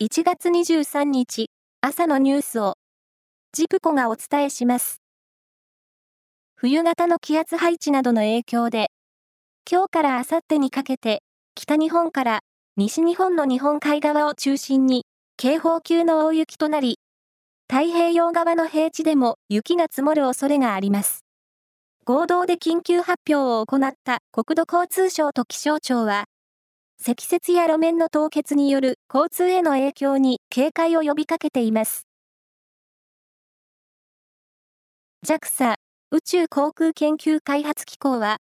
1月23日朝のニュースをジプコがお伝えします。冬型の気圧配置などの影響で今日から明後日にかけて北日本から西日本の日本海側を中心に警報級の大雪となり太平洋側の平地でも雪が積もる恐れがあります。合同で緊急発表を行った国土交通省と気象庁は積雪や路面の凍結による交通への影響に警戒を呼びかけています。JAXA 宇宙航空研究開発機構は、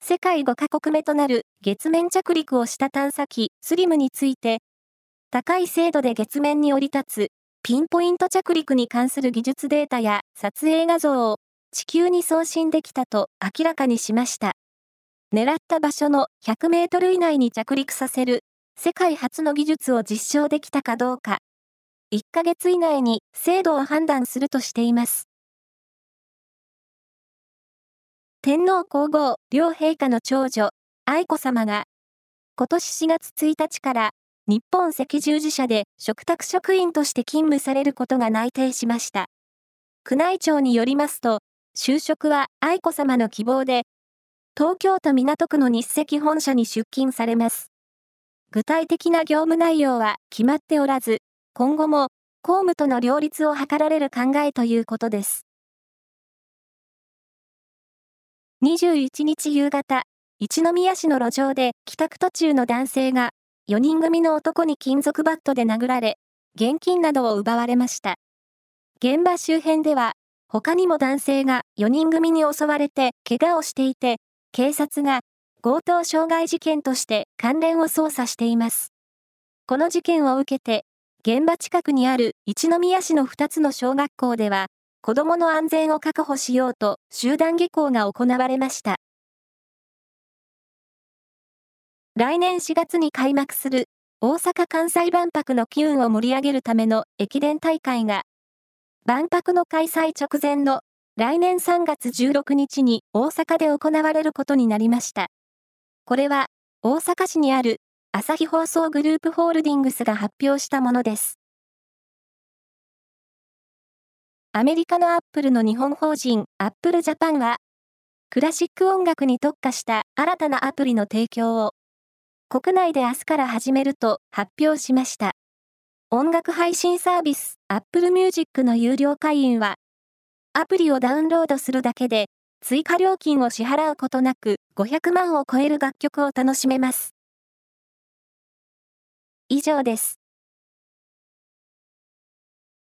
世界5カ国目となる月面着陸をした探査機スリムについて、高い精度で月面に降り立つピンポイント着陸に関する技術データや撮影画像を地球に送信できたと明らかにしました。狙った場所の100メートル以内に着陸させる世界初の技術を実証できたかどうか、1ヶ月以内に精度を判断するとしています。天皇皇后両陛下の長女、愛子さまが、今年4月1日から日本赤十字社で嘱託職員として勤務されることが内定しました。宮内庁によりますと、就職は愛子さまの希望で東京都港区の日赤本社に出勤されます。具体的な業務内容は決まっておらず、今後も公務との両立を図られる考えということです。21日夕方、一宮市の路上で帰宅途中の男性が4人組の男に金属バットで殴られ、現金などを奪われました。現場周辺では、他にも男性が4人組に襲われて怪我をしていて、警察が強盗傷害事件として関連を捜査しています。この事件を受けて、現場近くにある一宮市の2つの小学校では、子供の安全を確保しようと集団下校が行われました。来年4月に開幕する大阪・関西万博の機運を盛り上げるための駅伝大会が、万博の開催直前の来年3月16日に大阪で行われることになりました。これは、大阪市にある朝日放送グループホールディングスが発表したものです。アメリカのアップルの日本法人アップルジャパンは、クラシック音楽に特化した新たなアプリの提供を、国内で明日から始めると発表しました。音楽配信サービス Apple Music の有料会員はアプリをダウンロードするだけで、追加料金を支払うことなく500万を超える楽曲を楽しめます。以上です。